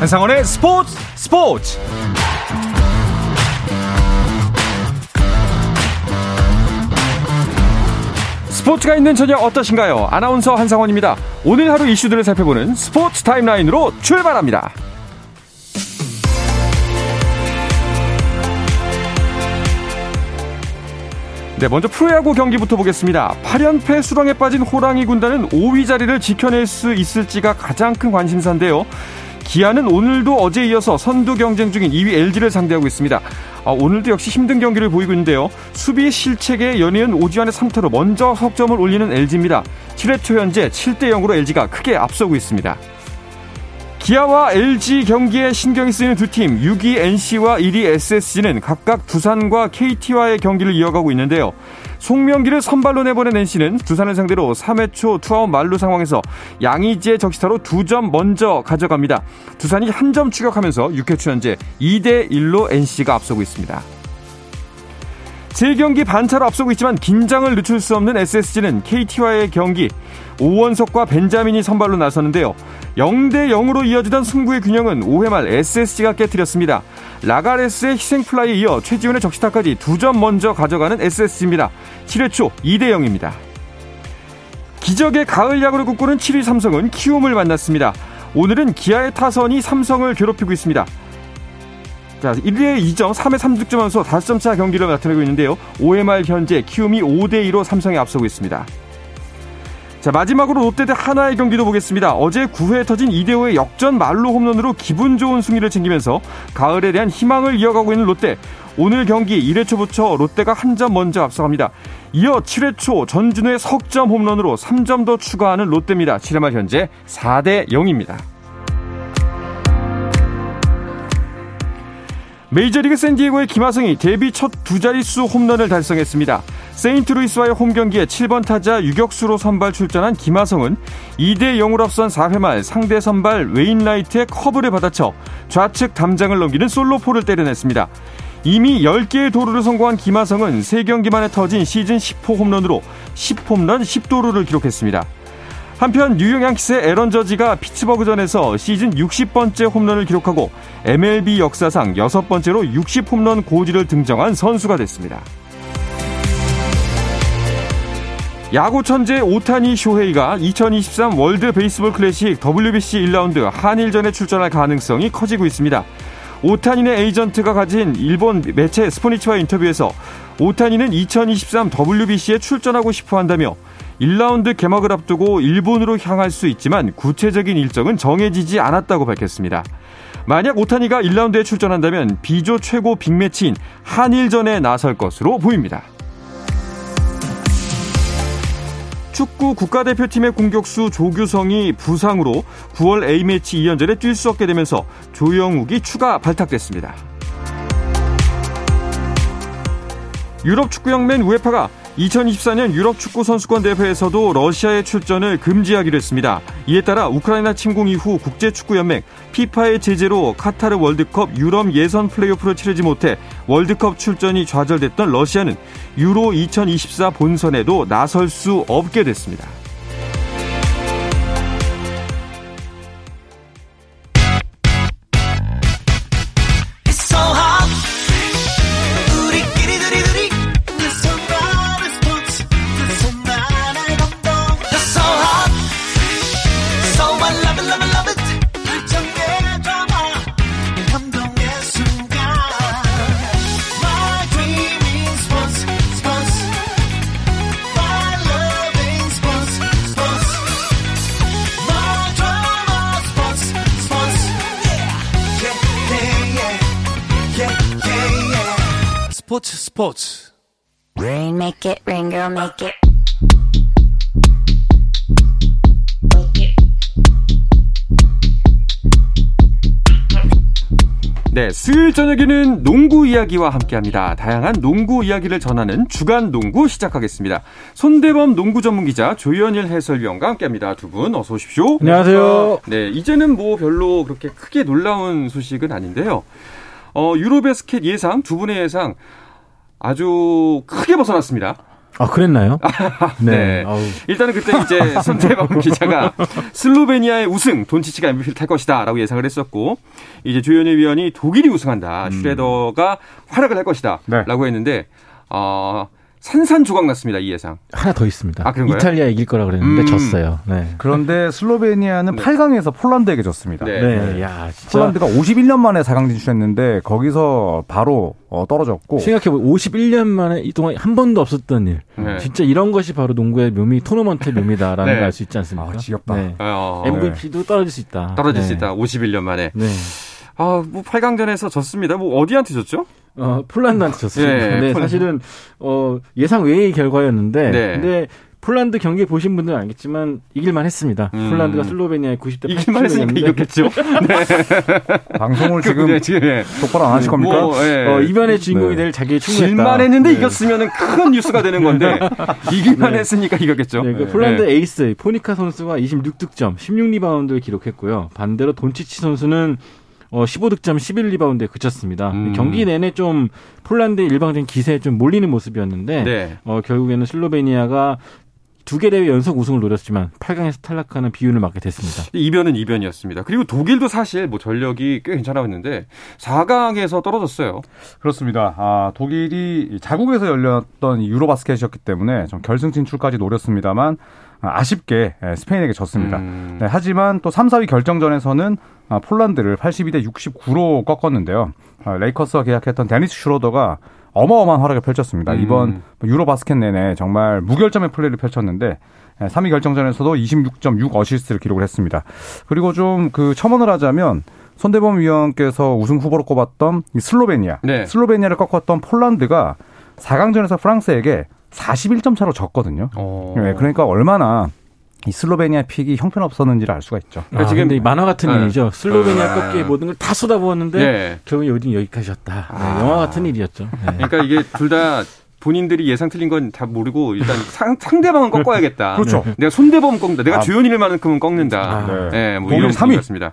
한상원의 스포츠 스포츠 스포츠가 있는 저녁 어떠신가요? 아나운서 한상원입니다. 오늘 하루 이슈들을 살펴보는 스포츠 타임라인으로 출발합니다. 네, 먼저 프로야구 경기부터 보겠습니다. 8연패 수렁에 빠진 호랑이 군단은 5위 자리를 지켜낼 수 있을지가 가장 큰 관심사인데요. 기아는 오늘도 어제에 이어서 선두 경쟁 중인 2위 LG를 상대하고 있습니다. 아, 오늘도 역시 힘든 경기를 보이고 있는데요. 수비 실책에 연이은 오지환의 3루타로 먼저 석점을 올리는 LG입니다. 7회 초 현재 7대 0으로 LG가 크게 앞서고 있습니다. 기아와 LG 경기에 신경이 쓰이는 두 팀, 6위 NC와 1위 SSG는 각각 두산과 KT와의 경기를 이어가고 있는데요. 송명기를 선발로 내보낸 NC는 두산을 상대로 3회 초 투아웃 만루 상황에서 양의지의 적시타로 두 점 먼저 가져갑니다. 두산이 한 점 추격하면서 6회 초 현재 2대 1로 NC가 앞서고 있습니다. 3경기 반차로 앞서고 있지만 긴장을 늦출 수 없는 SSG는 KT와의 경기 오원석과 벤자민이 선발로 나섰는데요. 0대 0으로 이어지던 승부의 균형은 5회 말 SSG가 깨뜨렸습니다. 라가레스의 희생플라이에 이어 최지훈의 적시타까지 두점 먼저 가져가는 SSG입니다. 7회 초 2대 0입니다. 기적의 가을 야구를 꿈꾸는 7위 삼성은 키움을 만났습니다. 오늘은 기아의 타선이 삼성을 괴롭히고 있습니다. 자, 1회 2점, 3회 3득점 하면서 5점 차 경기를 나타내고 있는데요. 5회 말 현재 키움이 5대 2로 삼성에 앞서고 있습니다. 자, 마지막으로 롯데 대 하나의 경기도 보겠습니다. 어제 9회에 터진 2대5의 역전 말로 홈런으로 기분 좋은 승리를 챙기면서 가을에 대한 희망을 이어가고 있는 롯데. 오늘 경기 1회 초부터 롯데가 한 점 먼저 앞서갑니다. 이어 7회 초 전준우의 석점 홈런으로 3점 더 추가하는 롯데입니다. 7회 말 현재 4대 0입니다. 메이저리그 샌디에고의 김하성이 데뷔 첫 두 자릿수 홈런을 달성했습니다. 세인트루이스와의 홈경기에 7번 타자 유격수로 선발 출전한 김하성은 2대 0으로 앞선 4회 말 상대 선발 웨인라이트의 커브를 받아쳐 좌측 담장을 넘기는 솔로포를 때려냈습니다. 이미 10개의 도루를 성공한 김하성은 3경기 만에 터진 시즌 10호 홈런으로 10홈런 10도루를 기록했습니다. 한편 뉴욕 양키스의 에런 저지가 피츠버그전에서 시즌 60번째 홈런을 기록하고 MLB 역사상 여섯 번째로 60 홈런 고지를 등정한 선수가 됐습니다. 야구 천재 오타니 쇼헤이가 2023 월드 베이스볼 클래식 WBC 1라운드 한일전에 출전할 가능성이 커지고 있습니다. 오타니의 에이전트가 가진 일본 매체 스포니치와 인터뷰에서 오타니는 2023 WBC에 출전하고 싶어 한다며 1라운드 개막을 앞두고 일본으로 향할 수 있지만 구체적인 일정은 정해지지 않았다고 밝혔습니다. 만약 오타니가 1라운드에 출전한다면 비조 최고 빅매치인 한일전에 나설 것으로 보입니다. 축구 국가대표팀의 공격수 조규성이 부상으로 9월 A매치 2연전에 뛸 수 없게 되면서 조영욱이 추가 발탁됐습니다. 유럽 축구연맹 우에파가 2024년 유럽 축구 선수권 대회에서도 러시아의 출전을 금지하기로 했습니다. 이에 따라 우크라이나 침공 이후 국제 축구 연맹 피파의 제재로 카타르 월드컵 유럽 예선 플레이오프를 치르지 못해 월드컵 출전이 좌절됐던 러시아는 유로 2024 본선에도 나설 수 없게 됐습니다. 스포츠 스포츠 Rain make it, rain girl make it. 네, 수요일 저녁에는 농구 이야기와 함께합니다. 다양한 농구 이야기를 전하는 주간 농구 시작하겠습니다. 손대범 농구 전문 기자 조현일 해설위원과 함께합니다. 두 분 어서 오십시오. 안녕하세요. 네, 이제는 뭐 별로 그렇게 크게 놀라운 소식은 아닌데요. 어, 유로베스켓 예상 두 분의 예상 아주 크게 벗어났습니다. 아, 그랬나요? 네. 아우. 일단은 그때 이제 손대범 기자가 슬로베니아의 우승 돈치치가 MVP를 탈 것이다 라고 예상을 했었고 이제 조현일 위원이 독일이 우승한다 음. 슈레더가 활약을 할 것이다라고 네. 했는데 어, 산산조각 났습니다 이 예상. 하나 더 있습니다. 아, 그런가요? 이탈리아 이길 거라 그랬는데 음. 졌어요. 네. 그런데 슬로베니아는 네. 8강에서 폴란드에게 졌습니다. 네. 네. 야, 진짜. 폴란드가 51년 만에 4강 진출했는데 거기서 바로 어, 떨어졌고 생각해 보면 51년 만에 이 동안 한 번도 없었던 일. 네. 진짜 이런 것이 바로 농구의 묘미, 토너먼트의 묘미다라는 네. 걸알 수 있지 않습니까? 아, 지겹다. 네. 어, MVP도 떨어질 수 있다. 떨어질 네. 수 있다. 51년 만에. 네. 아, 뭐 8강전에서 졌습니다. 뭐 어디한테 졌죠? 어, 폴란드한테 졌습니다. 네, 네, 폴란드. 사실은 어, 예상 외의 결과였는데 네. 근데 폴란드 경기 보신 분들은 알겠지만 이길만 했습니다. 음. 폴란드가 슬로베니아의 90대 이길만 했으니까 이겼겠죠. 방송을 지금 네, 지금 예. 똑바로 안 하실 겁니까? 뭐, 예. 어, 이변의 주인공이 네. 될 자격이 충분했다. 질만 했는데 네. 이겼으면은 큰 뉴스가 되는 건데 이길만 네. 했으니까 이겼겠죠. 네, 그 네. 폴란드 네. 에이스 포니트카 선수가 26득점, 16리바운드를 기록했고요. 반대로 돈치치 선수는 어, 15득점, 11리바운드에 그쳤습니다. 음. 경기 내내 좀 폴란드의 일방적인 기세에 좀 몰리는 모습이었는데 네. 어, 결국에는 슬로베니아가 두개 대회 연속 우승을 노렸지만 8강에서 탈락하는 비운을 맞게 됐습니다. 이변은 이변이었습니다. 그리고 독일도 사실 뭐 전력이 꽤 괜찮았는데 4강에서 떨어졌어요. 그렇습니다. 아, 독일이 자국에서 열렸던 이 유로바스켓이었기 때문에 좀 결승 진출까지 노렸습니다만 아, 아쉽게 예, 스페인에게 졌습니다. 음. 네, 하지만 또 3, 4위 결정전에서는 아, 폴란드를 82대 69로 꺾었는데요. 아, 레이커스와 계약했던 데니스 슈로더가 어마어마한 활약을 펼쳤습니다. 음. 이번 유로 바스켓 내내 정말 무결점의 플레이를 펼쳤는데 3위 결정전에서도 26.6 어시스트를 기록을 했습니다. 그리고 좀 그 첨언을 하자면 손대범 위원께서 우승 후보로 꼽았던 이 슬로베니아, 네. 슬로베니아를 꺾었던 폴란드가 4강전에서 프랑스에게 41점 차로 졌거든요. 어. 네, 그러니까 얼마나 이 슬로베니아 pick이 형편없었는지를 알 수가 있죠. 아, 지금- 지금 이 만화 같은 네. 일이죠. 슬로베니아 아. 꺾기에 모든 걸 다 쏟아부었는데 네. 결국 여긴 여기까지였다. 네, 아. 영화 같은 일이었죠. 네. 그러니까 이게 둘 다 본인들이 예상 틀린 건 다 모르고 일단 상, 상대방은 꺾어야겠다. 그렇죠. 내가 손대범 꺾는다. 내가 아. 조현일만큼은 꺾는다. 아. 네. 네, 뭐 이런 3위. 분위기였습니다.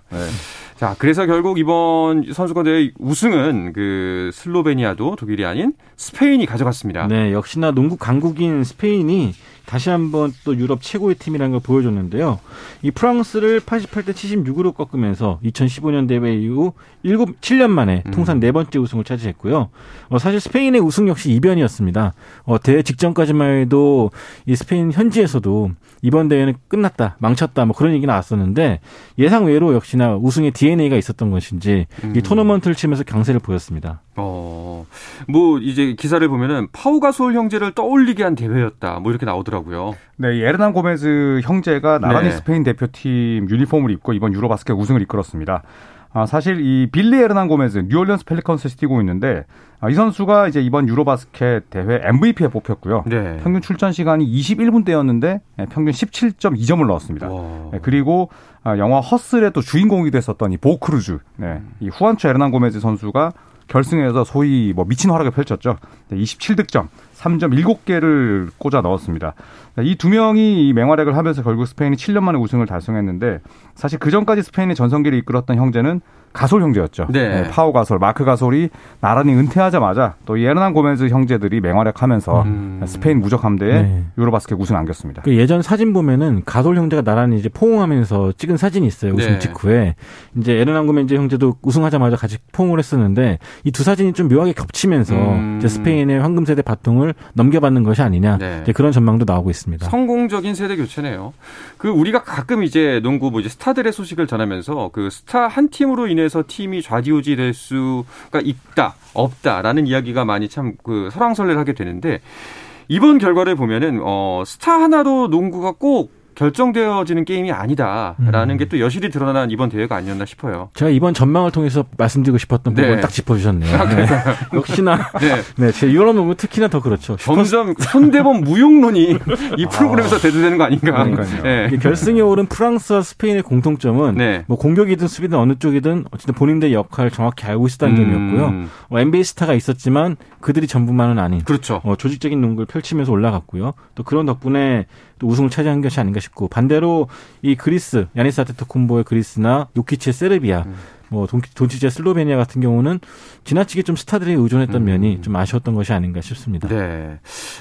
네. 자, 그래서 결국 이번 선수권 대회 우승은 그 슬로베니아도 독일이 아닌 스페인이 가져갔습니다. 네, 역시나 농구 강국인 스페인이 다시 한번 또 유럽 최고의 팀이라는 걸 보여줬는데요. 이 프랑스를 88대 76으로 꺾으면서 2015년 대회 이후 7, 7년 만에 음. 통산 네 번째 우승을 차지했고요. 어, 사실 스페인의 우승 역시 이변이었습니다. 어, 대회 직전까지만 해도 이 스페인 현지에서도 이번 대회는 끝났다, 망쳤다, 뭐 그런 얘기 나왔었는데 예상 외로 역시나 우승의 DNA가 있었던 것인지 이 음. 토너먼트를 치면서 강세를 보였습니다. 어, 뭐 이제 기사를 보면은 파우가솔 형제를 떠올리게 한 대회였다. 뭐 이렇게 나오더라고요. 네, 이 에르난 고메즈 형제가 나란히 네. 스페인 대표팀 유니폼을 입고 이번 유로바스켓 우승을 이끌었습니다. 아, 사실 이 윌리 에르난고메즈 뉴올리언스 펠리컨스에서 뛰고 있는데 아, 이 선수가 이제 이번 유로바스켓 대회 MVP에 뽑혔고요. 네. 평균 출전 시간이 21분대였는데 평균 17.2점을 넣었습니다. 와. 네, 그리고 아, 영화 허슬의 또 주인공이 됐었던 이 보 크루즈, 네, 이 후안초 에르난고메즈 선수가 결승에서 소위 뭐 미친 활약을 펼쳤죠. 네, 27득점, 3.7개를 꽂아 넣었습니다. 네, 이 두 명이 이 맹활약을 하면서 결국 스페인이 7년 만에 우승을 달성했는데 사실 그 전까지 스페인의 전성기를 이끌었던 형제는 가솔 형제였죠. 네. 파오 가솔, 마크 가솔이 나란히 은퇴하자마자 또이 에르난 고메즈 형제들이 맹활약하면서 음. 스페인 무적 함대에 네. 유로바스켓 우승 안겼습니다. 그 예전 사진 보면은 가솔 형제가 나란히 이제 포옹하면서 찍은 사진이 있어요. 우승 네. 직후에 이제 에르난 고멘제 형제도 우승하자마자 같이 포옹을 했었는데 이 두 사진이 좀 묘하게 겹치면서 음. 이제 스페인의 황금 세대 바통을 넘겨받는 것이 아니냐 네. 이제 그런 전망도 나오고 있습니다. 성공적인 세대 교체네요. 그 우리가 가끔 이제 농구 뭐 이제 스타들의 소식을 전하면서 그 스타 한 팀으로 인해 서 팀이 좌지우지 될 수가 있다, 없다라는 이야기가 많이 참 그 설왕설래를 하게 되는데 이번 결과를 보면은 어 스타 하나로 농구가 꼭 결정되어지는 게임이 아니다라는 음. 게또 여실히 드러난 이번 대회가 아니었나 싶어요. 제가 이번 전망을 통해서 말씀드리고 싶었던 네. 부분을 딱 짚어주셨네요. 네. 역시나 네. 네, 제 유럽 농구 특히나 더 그렇죠. 점점 손대범 무용론이 이 프로그램에서 대두되는 거 아닌가. 네. 결승에 오른 프랑스와 스페인의 공통점은 네. 뭐 공격이든 수비든 어느 쪽이든 어쨌든 본인들의 역할을 정확히 알고 있었다는 점이었고요. 음, 어, NBA 스타가 있었지만 그들이 전부만은 아닌 그렇죠. 어, 조직적인 농구를 펼치면서 올라갔고요. 또 그런 덕분에 또 우승을 차지한 것이 아닌가 싶고 반대로 이 그리스 야니스 아테토쿤보의 그리스나 요키치의 세르비아 뭐 돈- 돈치제 슬로베니아 같은 경우는 지나치게 좀 스타들에 의존했던 음. 면이 좀 아쉬웠던 것이 아닌가 싶습니다. 네.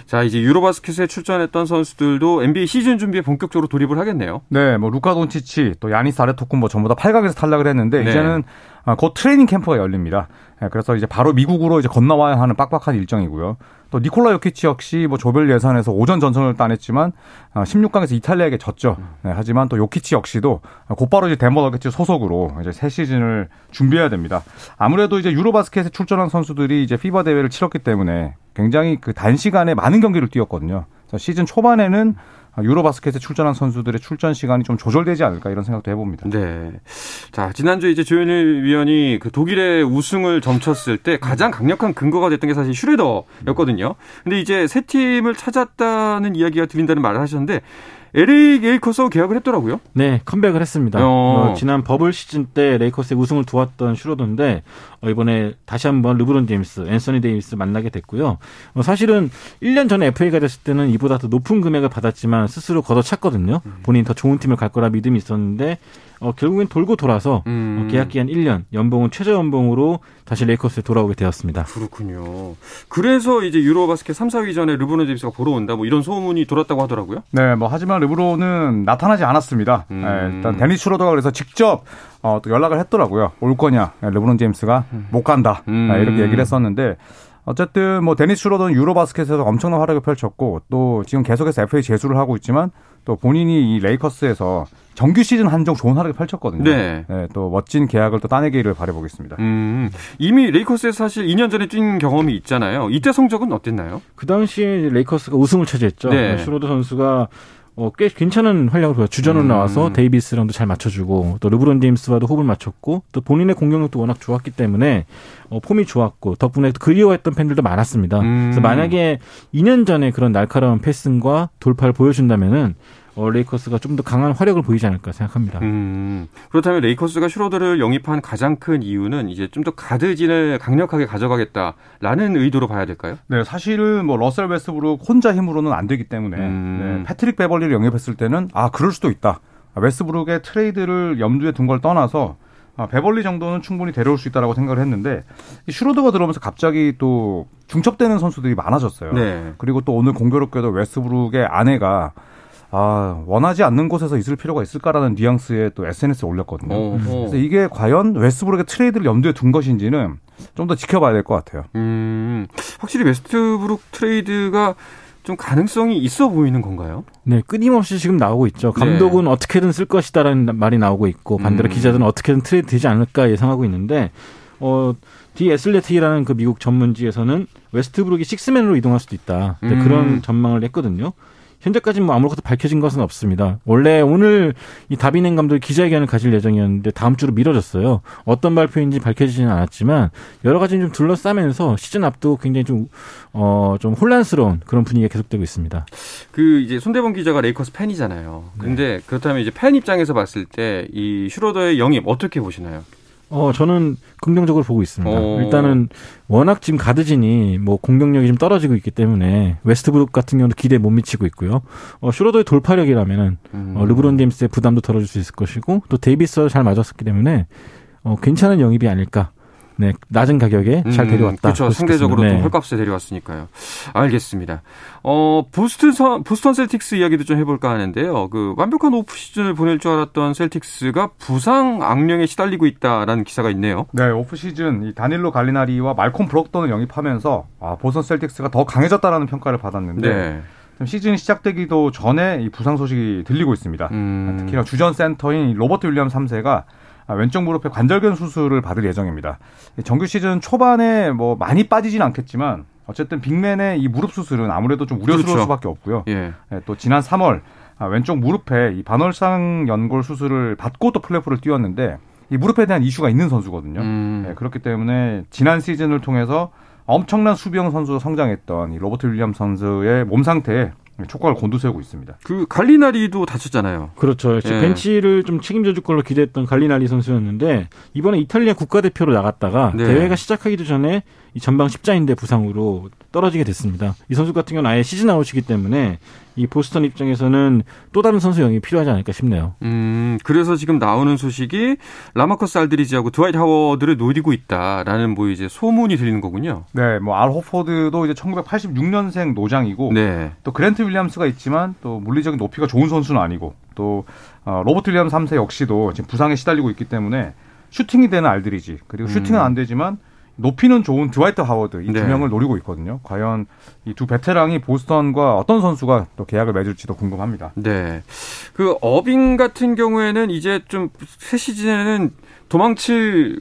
자, 이제 유로바스켓에 출전했던 선수들도 NBA 시즌 준비에 본격적으로 돌입을 하겠네요. 네, 뭐 루카 돈치치 또 야니스 아레토쿤보 전부 다 8강에서 탈락을 했는데 네. 이제는 아, 곧 트레이닝 캠프가 열립니다. 예, 그래서 이제 바로 미국으로 이제 건너와야 하는 빡빡한 일정이고요. 또 니콜라 요키치 역시 뭐 조별 예선에서 오전 전선을 따냈지만 16강에서 이탈리아에게 졌죠. 네, 하지만 또 요키치 역시도 곧바로 이제 덴버 너게츠 소속으로 이제 새 시즌을 준비해야 됩니다. 아무래도 이제 유로바스켓에 출전한 선수들이 이제 피바 대회를 치렀기 때문에 굉장히 그 단시간에 많은 경기를 뛰었거든요. 시즌 초반에는 유로바스켓에 출전한 선수들의 출전 시간이 좀 조절되지 않을까 이런 생각도 해봅니다. 네. 자, 지난주에 이제 조현일 위원이 그 독일의 우승을 점쳤을 때 가장 강력한 근거가 됐던 게 사실 슈레더였거든요. 근데 이제 새 팀을 찾았다는 이야기가 들린다는 말을 하셨는데 LA 레이커스하고 계약을 했더라고요. 네, 컴백을 했습니다. 어. 어, 지난 버블 시즌 때 레이커스의 우승을 도왔던 슈로더인데 어, 이번에 다시 한번 르브론 제임스, 앤서니 데이비스 만나게 됐고요. 어, 사실은 1년 전에 FA가 됐을 때는 이보다 더 높은 금액을 받았지만 스스로 걷어찼거든요. 본인이 더 좋은 팀을 갈 거라 믿음이 있었는데 어, 결국엔 돌고 돌아서 음. 어, 계약 기한 1년, 연봉은 최저 연봉으로 다시 레이커스에 돌아오게 되었습니다. 그렇군요. 그래서 이제 유로 바스켓 3, 4위 전에 르브론 제임스가 보러 온다 뭐 이런 소문이 돌았다고 하더라고요. 네, 뭐 하지만 르브론은 나타나지 않았습니다. 음. 네, 일단 데니스 슈로더가 그래서 직접 어, 또 연락을 했더라고요. 올 거냐? 네, 르브론 제임스가 못 간다. 음. 네, 이렇게 얘기를 했었는데 어쨌든 뭐 데니스 슈로더는 유로바스켓에서 엄청난 활약을 펼쳤고 또 지금 계속해서 FA 재수를 하고 있지만 또 본인이 이 레이커스에서 정규 시즌 한정 좋은 활약을 펼쳤거든요. 네. 또 멋진 계약을 또 따내기를 바라보겠습니다. 음, 이미 레이커스에서 사실 2년 전에 뛴 경험이 있잖아요. 이때 성적은 어땠나요? 그 당시에 레이커스가 우승을 차지했죠. 네. 슈로더 선수가 어, 꽤 괜찮은 활약을 보여 주전으로 음. 나와서 데이비스랑도 잘 맞춰주고 또 르브론 제임스와도 호흡을 맞췄고 또 본인의 공격력도 워낙 좋았기 때문에 어, 폼이 좋았고 덕분에 그리워했던 팬들도 많았습니다. 음. 그래서 만약에 2년 전에 그런 날카로운 passing과 돌파를 보여준다면은 어, 레이커스가 좀 더 강한 화력을 보이지 않을까 생각합니다. 음, 그렇다면 레이커스가 슈로더를 영입한 가장 큰 이유는 이제 좀 더 가드진을 강력하게 가져가겠다라는 의도로 봐야 될까요? 네, 사실은 뭐 러셀 웨스브룩 혼자 힘으로는 안 되기 때문에 음. 네, 패트릭 베벌리를 영입했을 때는 아 그럴 수도 있다. 아, 웨스브룩의 트레이드를 염두에 둔 걸 떠나서 아, 베벌리 정도는 충분히 데려올 수 있다라고 생각을 했는데 이 슈로더가 들어오면서 갑자기 또 중첩되는 선수들이 많아졌어요. 네. 그리고 또 오늘 공교롭게도 웨스브룩의 아내가 아, 원하지 않는 곳에서 있을 필요가 있을까라는 뉘앙스의 또 SNS에 올렸거든요. 어, 어. 그래서 이게 과연 웨스브룩의 트레이드를 염두에 둔 것인지는 좀 더 지켜봐야 될 것 같아요. 음, 확실히 웨스트브룩 트레이드가 좀 가능성이 있어 보이는 건가요? 네, 끊임없이 지금 나오고 있죠. 감독은 어떻게든 쓸 것이다라는 말이 나오고 있고 반대로 음. 기자들은 어떻게든 트레이드 되지 않을까 예상하고 있는데 어, The Athletic이라는 그 미국 전문지에서는 웨스트브룩이 식스맨으로 이동할 수도 있다. 네, 음. 그런 전망을 했거든요. 현재까지는 뭐 아무것도 밝혀진 것은 없습니다. 원래 오늘 이 다빈 햄 감독이 기자회견을 가질 예정이었는데 다음 주로 미뤄졌어요. 어떤 발표인지 밝혀지지는 않았지만 여러 가지 좀 둘러싸면서 시즌 앞두고 굉장히 좀, 어, 좀 혼란스러운 그런 분위기가 계속되고 있습니다. 그 이제 손대범 기자가 레이커스 팬이잖아요. 근데 그렇다면 이제 팬 입장에서 봤을 때 이 슈로더의 영입 어떻게 보시나요? 어, 저는 긍정적으로 보고 있습니다. 어. 일단은 워낙 지금 가드진이 뭐 공격력이 좀 떨어지고 있기 때문에 웨스트브룩 같은 경우도 기대에 못 미치고 있고요. 어, 슈로더의 돌파력이라면은 음. 어, 르브론 제임스의 부담도 덜어줄 수 있을 것이고 또 데이비스와 잘 맞았었기 때문에 어, 괜찮은 영입이 아닐까. 네, 낮은 가격에 잘 데려왔다. 그렇죠. 볼수 상대적으로 네. 헐값에 데려왔으니까요. 알겠습니다. 어, 보스턴, 서- 보스턴 셀틱스 이야기도 좀 해볼까 하는데요. 그 완벽한 off season을 보낼 줄 알았던 셀틱스가 부상 악령에 시달리고 있다라는 기사가 있네요. 네, off season 이 다닐로 갈리나리와 말콤 브록던을 영입하면서 아, 보스턴 셀틱스가 더 강해졌다라는 평가를 받았는데 네. 좀 시즌이 시작되기도 전에 이 부상 소식이 들리고 있습니다. 음. 특히나 주전 센터인 이 로버트 윌리엄 3세가 아, 왼쪽 무릎에 관절경 수술을 받을 예정입니다. 이 정규 시즌 초반에 뭐 많이 빠지진 않겠지만 어쨌든 big man의 이 무릎 수술은 아무래도 좀 우려스러울 그렇죠. 수밖에 없고요. 예. 예, 또 지난 3월 아, 왼쪽 무릎에 이 반월상 연골 수술을 받고 또 플레이오프를 뛰었는데 이 무릎에 대한 이슈가 있는 선수거든요. 음. 예, 그렇기 때문에 지난 시즌을 통해서 엄청난 수비형 선수로 성장했던 이 로버트 윌리엄 선수의 몸 상태에 촉각을 곤두세우고 있습니다. 그 갈리나리도 다쳤잖아요. 그렇죠. 예. 벤치를 좀 책임져 줄 걸로 기대했던 갈리나리 선수였는데 이번에 이탈리아 국가대표로 나갔다가 네. 대회가 시작하기도 전에 이 전방 십자인대 부상으로 떨어지게 됐습니다. 이 선수 같은 경우는 아예 시즌 아웃이기 때문에 이 보스턴 입장에서는 또 다른 선수 영입이 필요하지 않을까 싶네요. 음, 그래서 지금 나오는 소식이 라마커스 알드리지하고 드와이트 하워드를 노리고 있다라는 뭐 이제 소문이 들리는 거군요. 네, 뭐 알 호포드도 이제 1986년생 노장이고 네. 또 그랜트 윌리엄스가 있지만 또 물리적인 높이가 좋은 선수는 아니고 또 어, 로버트 윌리엄 3세 역시도 지금 부상에 시달리고 있기 때문에 슈팅이 되는 알드리지 그리고 슈팅은 안 되지만 높이는 좋은 드와이트 하워드 이두 네. 명을 노리고 있거든요. 과연 이 두 베테랑이 보스턴과 어떤 선수가 또 계약을 맺을지도 궁금합니다. 네. 그 어빙 같은 경우에는 이제 좀 새 시즌에는 도망칠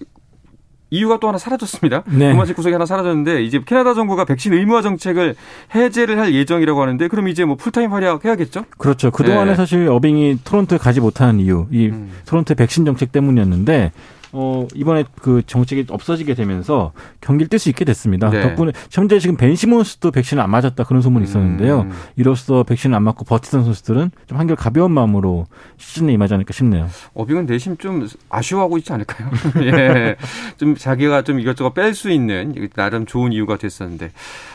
이유가 또 하나 사라졌습니다. 네. 도망칠 구석이 하나 사라졌는데 이제 캐나다 정부가 백신 의무화 정책을 해제를 할 예정이라고 하는데 그럼 이제 뭐 풀타임 활약 해야겠죠? 그렇죠. 그동안에 네. 사실 어빙이 토론토에 가지 못하는 이유, 이 음. 토론토의 백신 정책 때문이었는데, 어, 이번에 그 정책이 없어지게 되면서 경기를 뛸 수 있게 됐습니다. 네. 덕분에 현재 지금 벤 시몬스도 백신을 안 맞았다 그런 소문이 있었는데요. 음. 이로써 백신을 안 맞고 버티던 선수들은 좀 한결 가벼운 마음으로 시즌에 임하지 않을까 싶네요. 어빙은 내심 좀 아쉬워하고 있지 않을까요? 예. 좀 자기가 좀 이것저것 뺄 수 있는 나름 좋은 이유가 됐었는데.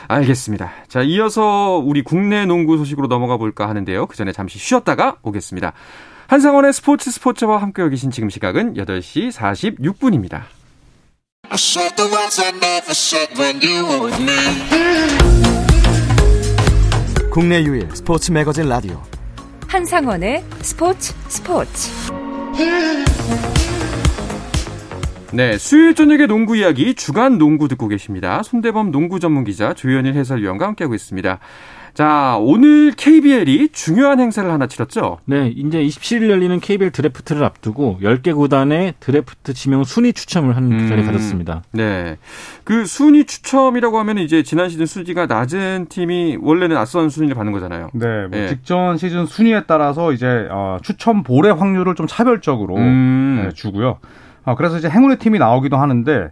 알겠습니다. 자, 이어서 우리 국내 농구 소식으로 넘어가 볼까 하는데요. 그 전에 잠시 쉬었다가 오겠습니다. 한상원의 스포츠 스포츠와 함께 계신 지금 시각은 8시 46분입니다. I said the words I never said when you were with me. 국내 유일 스포츠 매거진 라디오 한상원의 스포츠 스포츠. 네, 수요일 저녁의 농구 이야기 주간 농구 듣고 계십니다. 손대범 농구 전문 기자 조현일 해설위원과 함께하고 있습니다. 자, 오늘 KBL이 중요한 행사를 하나 치렀죠. 네, 이제 27일 열리는 KBL 드래프트를 앞두고 10개 구단의 드래프트 지명 순위 추첨을 하는 음. 자리를 가졌습니다. 네. 그 순위 추첨이라고 하면 이제 지난 시즌 순위가 낮은 팀이 원래는 낯선 순위를 받는 거잖아요. 네, 뭐 예. 직전 시즌 순위에 따라서 이제 어, 추첨 볼의 확률을 좀 차별적으로 음. 네, 주고요. 아, 그래서 이제 행운의 팀이 나오기도 하는데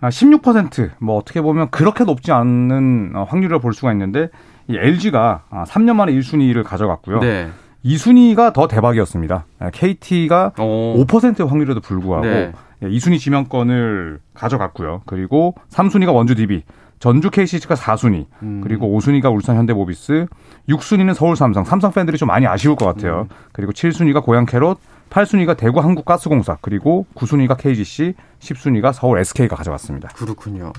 아, 16%뭐 어떻게 보면 그렇게 높지 않은 어, 확률을 볼 수가 있는데 이 LG가 아, 3년 만에 1순위를 가져갔고요. 네. 2순위가 더 대박이었습니다. KT가 오. 5%의 확률에도 불구하고 네. 예, 2순위 지명권을 가져갔고요. 그리고 3순위가 원주 DB, 전주 KCC가 4순위, 음. 그리고 5순위가 울산 현대모비스, 6순위는 서울 삼성. 삼성 팬들이 좀 많이 아쉬울 것 같아요. 그리고 7순위가 고양 캐롯, 8순위가 대구 한국가스공사, 그리고 9순위가 KGC, 10순위가 서울 SK가 가져갔습니다. 그렇군요.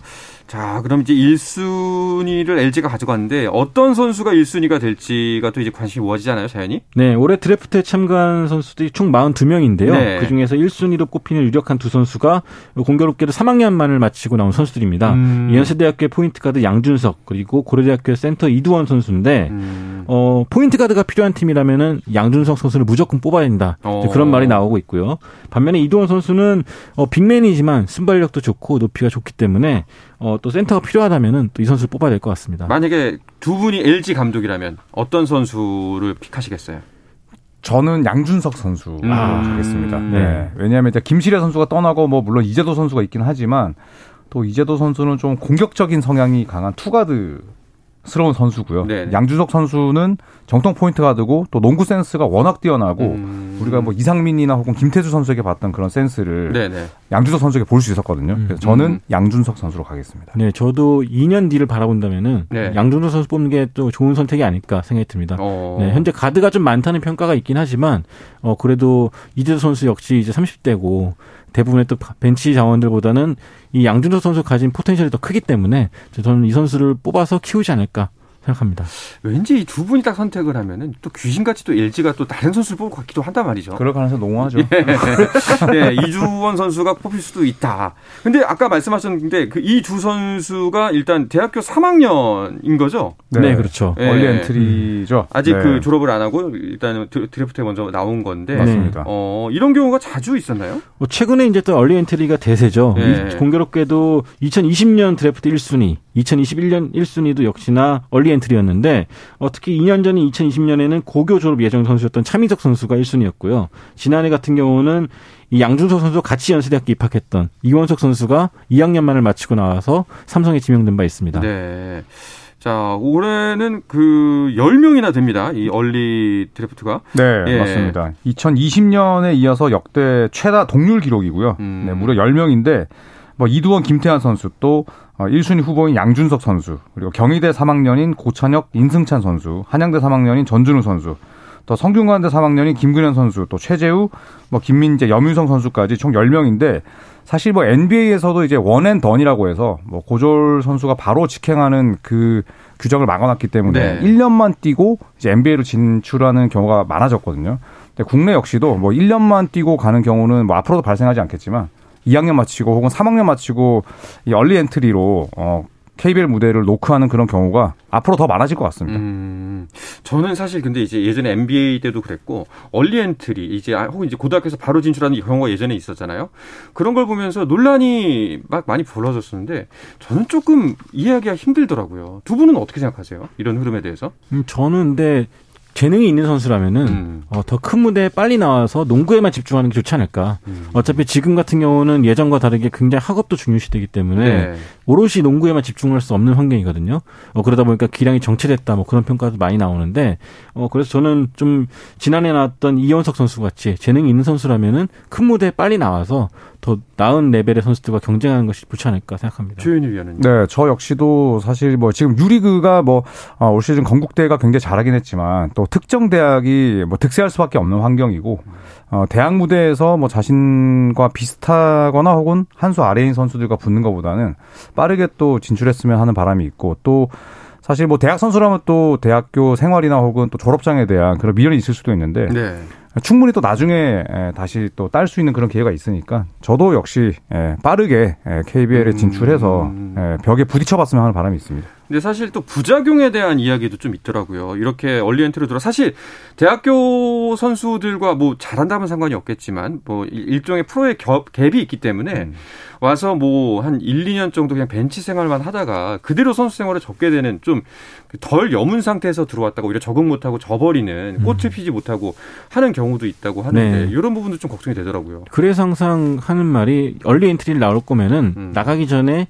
자, 그럼 이제 1순위를 LG가 가져갔는데 어떤 선수가 1순위가 될지가 또 이제 관심이 모아지잖아요, 자연히. 네, 올해 드래프트에 참가한 선수들이 총 42명인데요. 네. 그 중에서 1순위로 꼽히는 유력한 두 선수가 공교롭게도 3학년 만을 마치고 나온 선수들입니다. 음. 연세대학교의 포인트 가드 양준석 그리고 고려대학교 센터 이두원 선수인데 음. 어, 포인트 가드가 필요한 팀이라면은 양준석 선수를 무조건 뽑아야 된다. 어. 그런 말이 나오고 있고요. 반면에 이두원 선수는 어, 빅맨이 지만 순발력도 좋고 높이가 좋기 때문에 어, 또 센터가 필요하다면은 또 이 선수를 뽑아야 될 것 같습니다. 만약에 두 분이 LG 감독이라면 어떤 선수를 pick하시겠어요? 저는 양준석 선수로 음. 가겠습니다. 네. 네. 왜냐하면 이제 김시래 선수가 떠나고 뭐 물론 이재도 선수가 있긴 하지만 또 이재도 선수는 좀 공격적인 성향이 강한 two guard스러운 선수고요. 네. 양준석 선수는 정통 포인트 가드고 또 농구 센스가 워낙 뛰어나고 음. 우리가 뭐 이상민이나 혹은 김태술 선수에게 봤던 그런 센스를 네네. 양준석 선수에게 볼 수 있었거든요. 음. 그래서 저는 음. 양준석 선수로 가겠습니다. 네, 저도 2년 뒤를 바라본다면은 네. 양준석 선수 뽑는 게 또 좋은 선택이 아닐까 생각이 듭니다. 어. 네, 현재 가드가 좀 많다는 평가가 있긴 하지만 어 그래도 이재도 선수 역시 이제 30대고 대부분의 또 벤치 자원들보다는 이 양준석 선수 가진 potential이 더 크기 때문에 저는 이 선수를 뽑아서 키우지 않을까 생각합니다. 왠지 이 두 분이 딱 선택을 하면은 또 귀신같이 또 LG가 또 다른 선수를 뽑을 것 같기도 한단 말이죠. 그럴 가능성 농후하죠. 네, 이두원 선수가 뽑힐 수도 있다. 근데 아까 말씀하셨는데 그 이 두 선수가 일단 대학교 3학년인 거죠? 네, 그렇죠. 네. early entry죠. 아직 네. 그 졸업을 안 하고 일단 드- 드래프트에 먼저 나온 건데. 맞습니다. 어, 이런 경우가 자주 있었나요? 뭐 최근에 이제 또 early entry가 대세죠. 네. 이- 공교롭게도 2020년 드래프트 1순위, 2021년 1순위도 역시나 early entry였는데 어, 특히 2년 전인 2020년에는 고교 졸업 예정 선수였던 차민석 선수가 1순위였고요. 지난해 같은 경우는 이 양준석 선수 같이 연세대학교 입학했던 이원석 선수가 2학년 만을 마치고 나와서 삼성에 지명된 바 있습니다. 네. 자, 올해는 그 10명이나 됩니다. 이 early 드래프트가. 네, 예. 맞습니다. 2020년에 이어서 역대 최다 동률 기록이고요. 음. 네, 무려 10명인데 뭐 이두원, 김태완 선수 또 어, 1순위 후보인 양준석 선수 그리고 경희대 3학년인 고찬혁, 인승찬 선수, 한양대 3학년인 전준우 선수 또 성균관대 3학년인 김근현 선수, 또 최재우, 뭐 김민재, 염유성 선수까지 총 10명인데 사실 뭐 NBA에서도 이제 one and done이라고 해서 뭐 고졸 선수가 바로 직행하는 그 규정을 막아놨기 때문에 네. 1년만 뛰고 이제 NBA로 진출하는 경우가 많아졌거든요. 근데 국내 역시도 뭐 1년만 뛰고 가는 경우는 뭐 앞으로도 발생하지 않겠지만 2학년 마치고 혹은 3학년 마치고 이 early entry로 어 KBL 무대를 노크하는 그런 경우가 앞으로 더 많아질 것 같습니다. 음, 저는 사실 근데 이제 예전에 NBA 때도 그랬고 early entry 이제 아, 혹은 이제 고등학교에서 바로 진출하는 경우가 예전에 있었잖아요. 그런 걸 보면서 논란이 막 많이 벌어졌었는데 저는 조금 이해하기가 힘들더라고요. 두 분은 어떻게 생각하세요? 이런 흐름에 대해서? 음, 저는 근데 재능이 있는 선수라면은 음. 어, 더 큰 무대에 빨리 나와서 농구에만 집중하는 게 좋지 않을까. 음. 어차피 지금 같은 경우는 예전과 다르게 굉장히 학업도 중요시되기 때문에 네. 오롯이 농구에만 집중할 수 없는 환경이거든요. 어, 그러다 보니까 기량이 정체됐다 뭐 그런 평가도 많이 나오는데 어, 그래서 저는 좀 지난해 나왔던 이현석 선수 같이 재능이 있는 선수라면은 큰 무대에 빨리 나와서 더 나은 레벨의 선수들과 경쟁하는 것이 좋지 않을까 생각합니다. 조현일 위원은 네, 저 역시도 사실 뭐 지금 유리그가 뭐올 시즌 건국대가 굉장히 잘하긴 했지만 또 특정 대학이 뭐 득세할 수밖에 없는 환경이고 어 대학 무대에서 뭐 자신과 비슷하거나 혹은 한 수 아래인 선수들과 붙는 것보다는 빠르게 또 진출했으면 하는 바람이 있고 또 사실 뭐 대학 선수라면 또 대학교 생활이나 혹은 또 졸업장에 대한 그런 미련이 있을 수도 있는데 네. 충분히 또 나중에 에, 다시 또 딸 수 있는 그런 기회가 있으니까 저도 역시 에, 빠르게 에, KBL에 음. 진출해서 에, 벽에 부딪혀봤으면 하는 바람이 있습니다. 근데 사실 또 부작용에 대한 이야기도 좀 있더라고요. 이렇게 얼리 엔트로 들어 사실 대학교 선수들과 뭐 잘한다면 상관이 없겠지만 뭐 일- 일종의 프로의 겹, 갭이 있기 때문에 음. 와서 뭐 한 1, 2년 정도 그냥 벤치 생활만 하다가 그대로 선수 생활을 접게 되는 좀 덜 여문 상태에서 들어왔다가 오히려 적응 못하고 져버리는 꽃을 피지 못하고 하는 경우도 있다고 하는데 네. 이런 부분도 좀 걱정이 되더라고요. 그래서 항상 하는 말이 early entry를 나올 거면은 음. 나가기 전에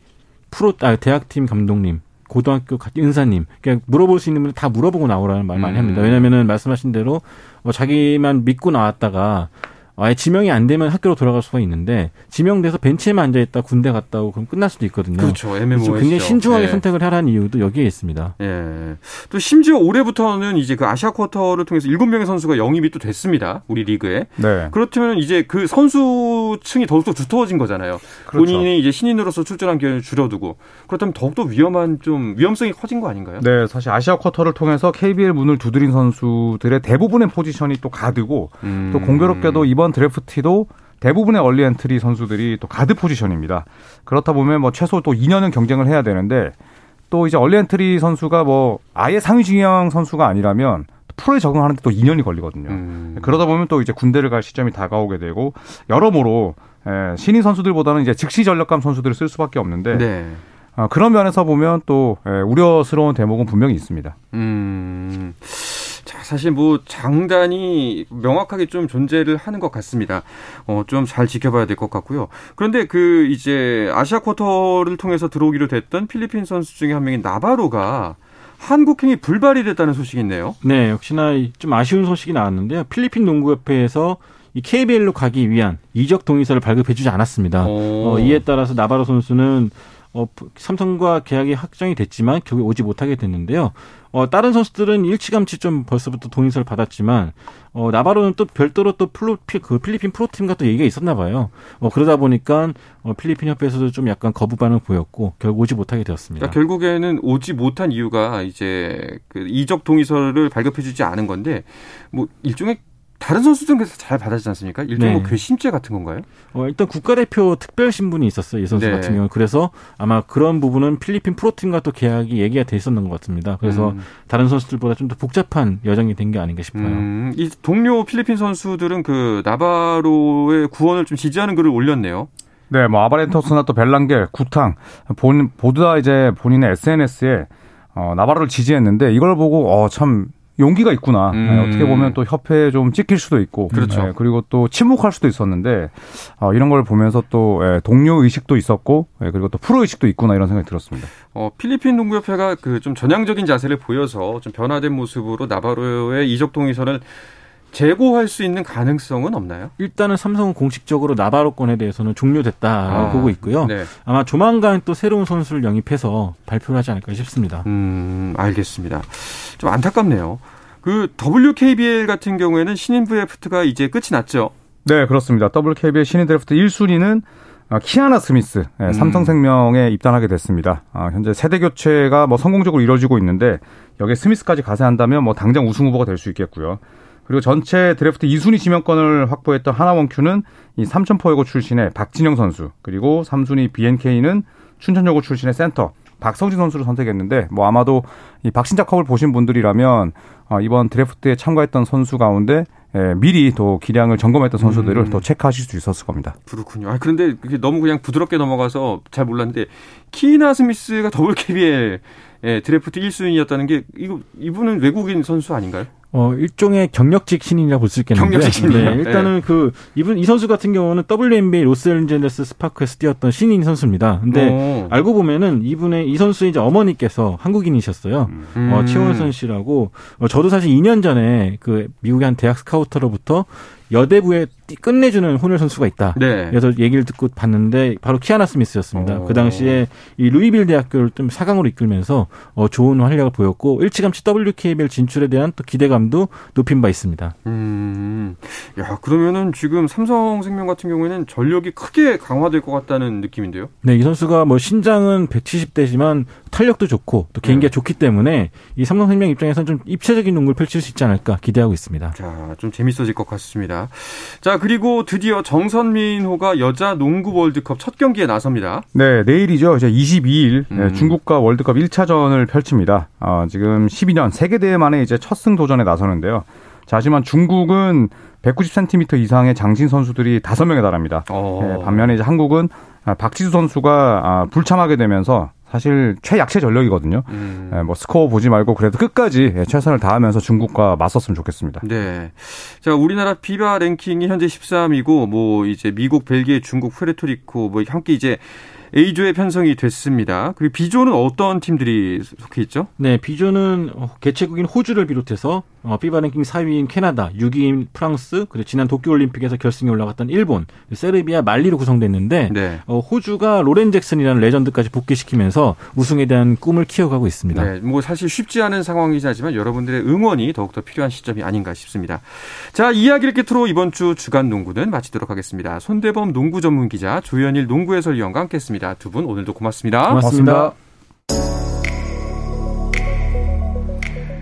프로 아, 대학팀 감독님 고등학교 가- 은사님 그냥 물어볼 수 있는 분들 다 물어보고 나오라는 말 많이 음. 합니다. 왜냐면은 말씀하신 대로 뭐 자기만 믿고 나왔다가 아예 지명이 안 되면 학교로 돌아갈 수가 있는데 지명돼서 벤치에만 앉아 있다 군대 갔다 오고 그럼 끝날 수도 있거든요. 그렇죠. 그래서 음. 굉장히 신중하게 선택을 하라는 이유도 여기에 있습니다. 예. 또 심지어 올해부터는 이제 그 아시아 쿼터를 통해서 7명의 선수가 영입이 또 됐습니다. 우리 리그에. 네. 그렇다면 이제 그 선수층이 더욱더 두터워진 거잖아요. 그렇죠. 본인이 이제 신인으로서 출전할 기회를 줄어들고 그렇다면 더욱더 위험한 좀 위험성이 커진 거 아닌가요? 네, 사실 아시아 쿼터를 통해서 KBL 문을 두드린 선수들의 대부분의 포지션이 또 가드고 음. 또 공교롭게도 이번 드래프트도 대부분의 early entry 선수들이 또 가드 포지션입니다. 그렇다 보면 뭐 최소 또 2년은 경쟁을 해야 되는데 또 이제 early entry 선수가 뭐 아예 상위 지명 선수가 아니라면 프로에 적응하는데 또 2년이 걸리거든요. 음. 그러다 보면 또 이제 군대를 갈 시점이 다가오게 되고 여러모로 예, 신인 선수들보다는 이제 즉시 전력감 선수들을 쓸 수밖에 없는데 네. 어, 그런 면에서 보면 또 예, 우려스러운 대목은 분명히 있습니다. 음. 자, 사실 뭐 장단이 명확하게 좀 존재를 하는 것 같습니다. 어, 좀 잘 지켜봐야 될 것 같고요. 그런데 그 이제 아시아 쿼터를 통해서 들어오기로 됐던 필리핀 선수 중에 한 명인 나바로가 한국행이 불발이 됐다는 소식이 있네요. 네, 역시나 이- 좀 아쉬운 소식이 나왔는데요. 필리핀 농구협회에서 이 KBL로 가기 위한 이적 동의서를 발급해주지 않았습니다. 오. 어, 이에 따라서 나바로 선수는 어, 삼성과 계약이 확정이 됐지만 결국 오지 못하게 됐는데요. 어, 다른 선수들은 일찌감치 좀 벌써부터 동의서를 받았지만 어, 나바로는 또 별도로 또 플로, 피, 그 필리핀 프로팀과 또 얘기가 있었나 봐요. 어, 그러다 보니까 어, 필리핀 협회에서도 좀 약간 거부 반응을 보였고 결국 오지 못하게 되었습니다. 그러니까 결국에는 오지 못한 이유가 이제 그 이적 동의서를 발급해주지 않은 건데 뭐 일종의 다른 선수들은 그래서 잘 받아주지 않습니까? 일종의 네. 뭐 괘씸죄 같은 건가요? 어, 일단 국가대표 특별 신분이 있었어요. 이 선수 네. 같은 경우는. 그래서 아마 그런 부분은 필리핀 프로팀과 또 계약이 얘기가 돼 있었는 것 같습니다. 그래서 음. 다른 선수들보다 좀 더 복잡한 여정이 된 게 아닌가 싶어요. 음, 이 동료 필리핀 선수들은 그 나바로의 구원을 좀 지지하는 글을 올렸네요. 네, 뭐 아바렌토스나 또 벨랑겔, 구탕 본 모두 다 이제 본인의 SNS에 어, 나바로를 지지했는데 이걸 보고 어, 참 용기가 있구나. 음. 네, 어떻게 보면 또 협회에 좀 찍힐 수도 있고, 그렇죠. 네, 그리고 또 침묵할 수도 있었는데 어, 이런 걸 보면서 또 예, 동료 의식도 있었고, 예, 그리고 또 프로 의식도 있구나 이런 생각이 들었습니다. 어, 필리핀 농구협회가 그 좀 전향적인 자세를 보여서 좀 변화된 모습으로 나바로의 이적 동의서를 재고할 수 있는 가능성은 없나요? 일단은 삼성은 공식적으로 나바로권에 대해서는 종료됐다라고 아, 보고 있고요. 네. 아마 조만간 또 새로운 선수를 영입해서 발표를 하지 않을까 싶습니다. 음, 알겠습니다. 좀 안타깝네요. 그 WKBL 같은 경우에는 신인 드래프트가 이제 끝이 났죠. 네, 그렇습니다. WKBL 신인 드래프트 1순위는 아, 키아나 스미스, 네, 음. 삼성생명에 입단하게 됐습니다. 아, 현재 세대 교체가 뭐 성공적으로 이루어지고 있는데 여기에 스미스까지 가세한다면 뭐 당장 우승 후보가 될 수 있겠고요. 그리고 전체 드래프트 2순위 지명권을 확보했던 하나원큐는 이 삼천포여고 출신의 박진영 선수, 그리고 3순위 BNK는 춘천여고 출신의 센터 박성진 선수를 선택했는데 뭐 아마도 이 박신자컵을 보신 분들이라면 어, 이번 드래프트에 참가했던 선수 가운데 예, 미리 또 기량을 점검했던 선수들을 음. 또 체크하실 수 있었을 겁니다. 그렇군요. 아, 그런데 너무 그냥 부드럽게 넘어가서 잘 몰랐는데 키아나 스미스가 WKBL 예, 드래프트 1순위였다는 게 이거 이분은 외국인 선수 아닌가요? 어, 일종의 경력직 신인이라 볼 수 있겠는데. 경력직 신인이요? 네, 일단은 그, 이분, 이 선수 같은 경우는 WNBA 로스앤젤레스 스파크에서 뛰었던 신인 선수입니다. 근데 오. 알고 보면은 이분의, 이 선수의 이제 어머니께서 한국인이셨어요. 음. 어, 최원선 씨라고. 어, 저도 사실 2년 전에 그 미국의 한 대학 스카우터로부터 여대부에 띠- 끝내주는 혼혈 선수가 있다. 네. 그래서 얘기를 듣고 봤는데 바로 키아나 스미스였습니다. 어. 그 당시에 이 루이빌 대학교를 좀 사강으로 이끌면서 어, 좋은 활약을 보였고 일찌감치 WKBL 진출에 대한 또 기대감도 높인 바 있습니다. 음. 야, 그러면은 지금 삼성생명 같은 경우에는 전력이 크게 강화될 것 같다는 느낌인데요. 네, 이 선수가 뭐 신장은 170대지만 탄력도 좋고 또 개인기가 네. 좋기 때문에 이 삼성생명 입장에서는 좀 입체적인 농구를 펼칠 수 있지 않을까 기대하고 있습니다. 자, 좀 재밌어질 것 같습니다. 자, 그리고 드디어 정선민호가 여자 농구 월드컵 첫 경기에 나섭니다. 네, 내일이죠. 이제 22일 네, 음. 중국과 월드컵 1차전을 펼칩니다. 어, 지금 12년 세계 대회 만에 이제 첫 승 도전에 나서는데요. 자, 하지만 중국은 190cm 이상의 장신 선수들이 5명에 달합니다. 어. 네, 반면에 이제 한국은 아, 박지수 선수가 아, 불참하게 되면서 사실 최약체 전력이거든요. 음. 네, 뭐 스코어 보지 말고 그래도 끝까지 예, 최선을 다하면서 중국과 맞섰으면 좋겠습니다. 네. 자, 우리나라 비바 랭킹이 현재 13위고, 뭐, 이제 미국, 벨기에, 중국, 푸에르토리코, 뭐, 함께 이제 A조에 편성이 됐습니다. 그리고 B조는 어떤 팀들이 속해 있죠? 네, B조는 어, 개최국인 호주를 비롯해서 어, 피바 랭킹 4위인 캐나다, 6위인 프랑스, 그리고 지난 도쿄올림픽에서 결승에 올라갔던 일본, 세르비아, 말리로 구성됐는데 네. 어, 호주가 로렌 잭슨이라는 레전드까지 복귀시키면서 우승에 대한 꿈을 키워가고 있습니다. 네, 뭐 사실 쉽지 않은 상황이긴 하지만 여러분들의 응원이 더욱더 필요한 시점이 아닌가 싶습니다. 자, 이야기를 끝으로 이번 주 주간 농구는 마치도록 하겠습니다. 손대범 농구 전문 기자 조현일 농구 해설위원과 함께했습니다. 두 분 오늘도 고맙습니다. 고맙습니다.